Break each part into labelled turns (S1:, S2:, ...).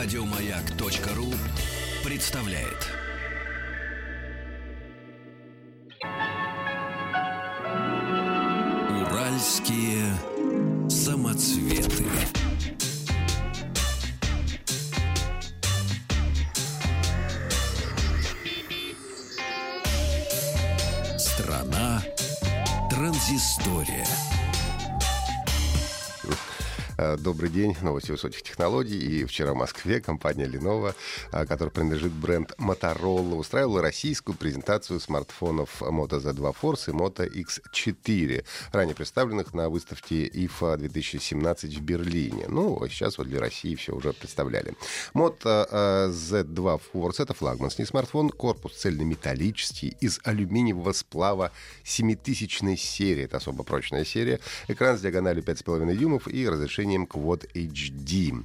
S1: Радиомаяк.ру представляет. Уральские самоцветы. Страна транзистория.
S2: Э, добрый день. Новости высоких технологий. И вчера в Москве компания Lenovo, э, которая принадлежит бренд Motorola, устраивала российскую презентацию смартфонов Moto Z2 Force и Moto X4, ранее представленных на выставке IFA 2017 в Берлине. Ну, а сейчас вот для России все уже представляли. Moto э, Z2 Force — это флагманский смартфон, корпус цельнометаллический, из алюминиевого сплава 7000 серии. Это особо прочная серия. Экран с диагональю 5,5 дюймов и разрешение разрешением Quad HD.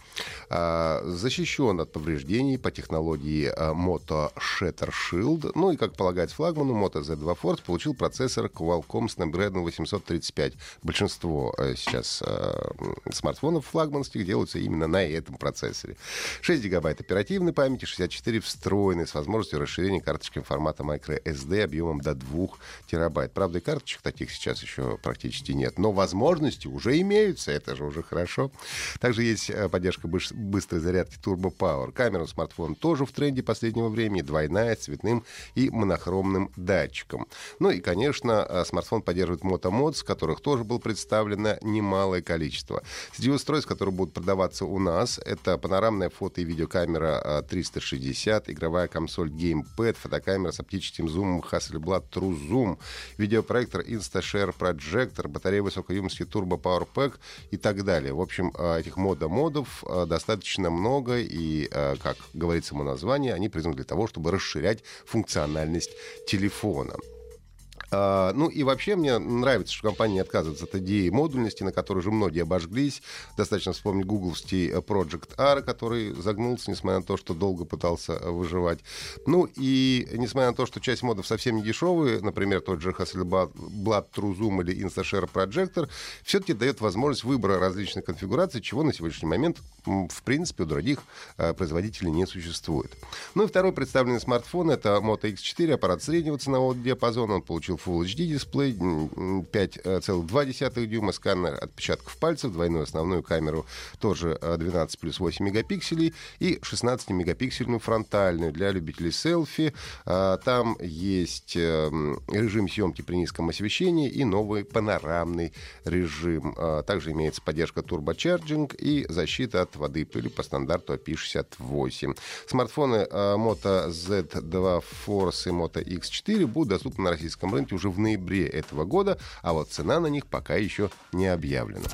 S2: А, защищен от повреждений по технологии а, Moto Shatter Shield. Ну и, как полагается флагману, Moto Z2 Force получил процессор Qualcomm Snapdragon 835. Большинство а, сейчас смартфонов флагманских делаются именно на этом процессоре. 6 гигабайт оперативной памяти, 64 встроенной с возможностью расширения карточки формата microSD объемом до 2 терабайт. Правда, и карточек таких сейчас еще практически нет. Но возможности уже имеются, это же уже хорошо. Также есть поддержка быстрой зарядки Turbo Power. Камера смартфона тоже в тренде последнего времени, двойная, цветным и монохромным датчиком. Ну и, конечно, э, смартфон поддерживает Moto Mods, которых тоже было представлено немалое количество. Среди устройств, которые будут продаваться у нас, это панорамная фото- и видеокамера 360, э, игровая консоль Gamepad, фотокамера с оптическим зумом Hasselblad True Zoom, видеопроектор InstaShare Projector, батарея высокой емкости Turbo Power Pack и так далее. В общем, э, этих мода-модов достаточно много, и, э, как говорится в названии, они призваны для того, чтобы расширять функциональность телефона. А, ну и вообще мне нравится, что компания не отказывается от идеи модульности, на которой же многие обожглись. Достаточно вспомнить гугловский э, Project R, который загнулся, несмотря на то, что долго пытался э, выживать. Ну и несмотря на то, что часть модов совсем не дешевые, например, тот же Hasselblad True Zoom или InstaShare Projector, все-таки дает возможность выбора различных конфигураций, чего на сегодняшний момент, в принципе, у других э, производителей не существует. Ну и второй представленный смартфон — это Moto X4, аппарат среднего ценового диапазона. Он получил Full HD дисплей, 5,2 дюйма, сканер отпечатков пальцев, двойную основную камеру тоже 12 плюс 8 мегапикселей и 16-мегапиксельную фронтальную для любителей селфи. А, там есть эм, режим съемки при низком освещении и новый панорамный режим. А, также имеется поддержка турбочарджинг и защита от воды и пыли по стандарту IP68. Смартфоны а, Moto Z2 Force и Moto X4 будут доступны на российском рынке уже в ноябре этого года, а вот цена на них пока еще не объявлена.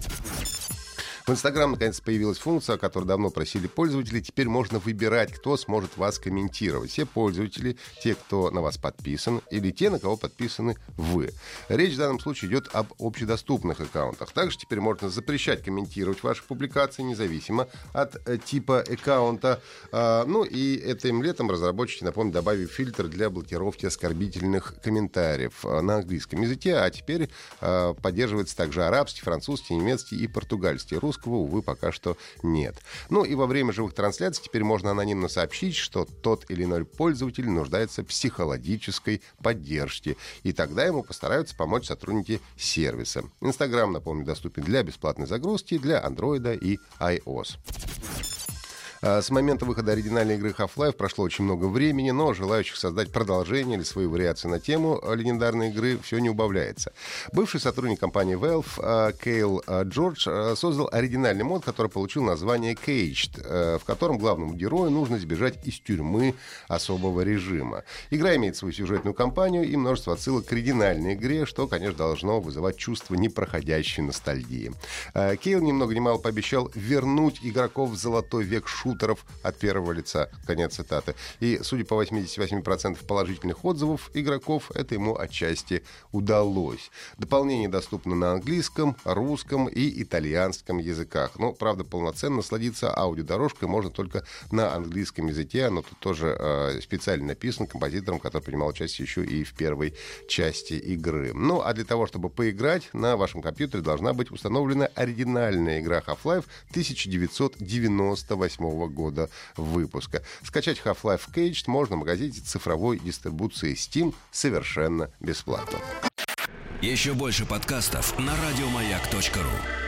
S2: В Инстаграм наконец появилась функция, о которой давно просили пользователи. Теперь можно выбирать, кто сможет вас комментировать. Все пользователи, те, кто на вас подписан, или те, на кого подписаны вы. Речь в данном случае идет об общедоступных аккаунтах. Также теперь можно запрещать комментировать ваши публикации, независимо от э, типа аккаунта. А, ну и этим летом разработчики, напомню, добавили фильтр для блокировки оскорбительных комментариев э, на английском языке, а теперь э, поддерживается также арабский, французский, немецкий и португальский. Русский русского, увы, пока что нет. Ну и во время живых трансляций теперь можно анонимно сообщить, что тот или иной пользователь нуждается в психологической поддержке. И тогда ему постараются помочь сотрудники сервиса. Инстаграм, напомню, доступен для бесплатной загрузки для Android и iOS. А, с момента выхода оригинальной игры Half-Life прошло очень много времени, но желающих создать продолжение или свои вариации на тему легендарной игры все не убавляется. Бывший сотрудник компании Valve а, Кейл а, Джордж создал оригинальный мод, который получил название Caged, в котором главному герою нужно сбежать из тюрьмы особого режима. Игра имеет свою сюжетную кампанию и множество отсылок к оригинальной игре, что, конечно, должно вызывать чувство непроходящей ностальгии. Кейл ни много мало пообещал вернуть игроков в золотой век шутера шутеров от первого лица. Конец цитаты. И, судя по 88% положительных отзывов игроков, это ему отчасти удалось. Дополнение доступно на английском, русском и итальянском языках. Но, правда, полноценно насладиться аудиодорожкой можно только на английском языке. Оно тут тоже э, специально написано композитором, который принимал участие еще и в первой части игры. Ну, а для того, чтобы поиграть, на вашем компьютере должна быть установлена оригинальная игра Half-Life 1998 1987 года выпуска. Скачать Half-Life Caged можно в магазине цифровой дистрибуции Steam совершенно бесплатно.
S1: Еще больше подкастов на радиомаяк.ру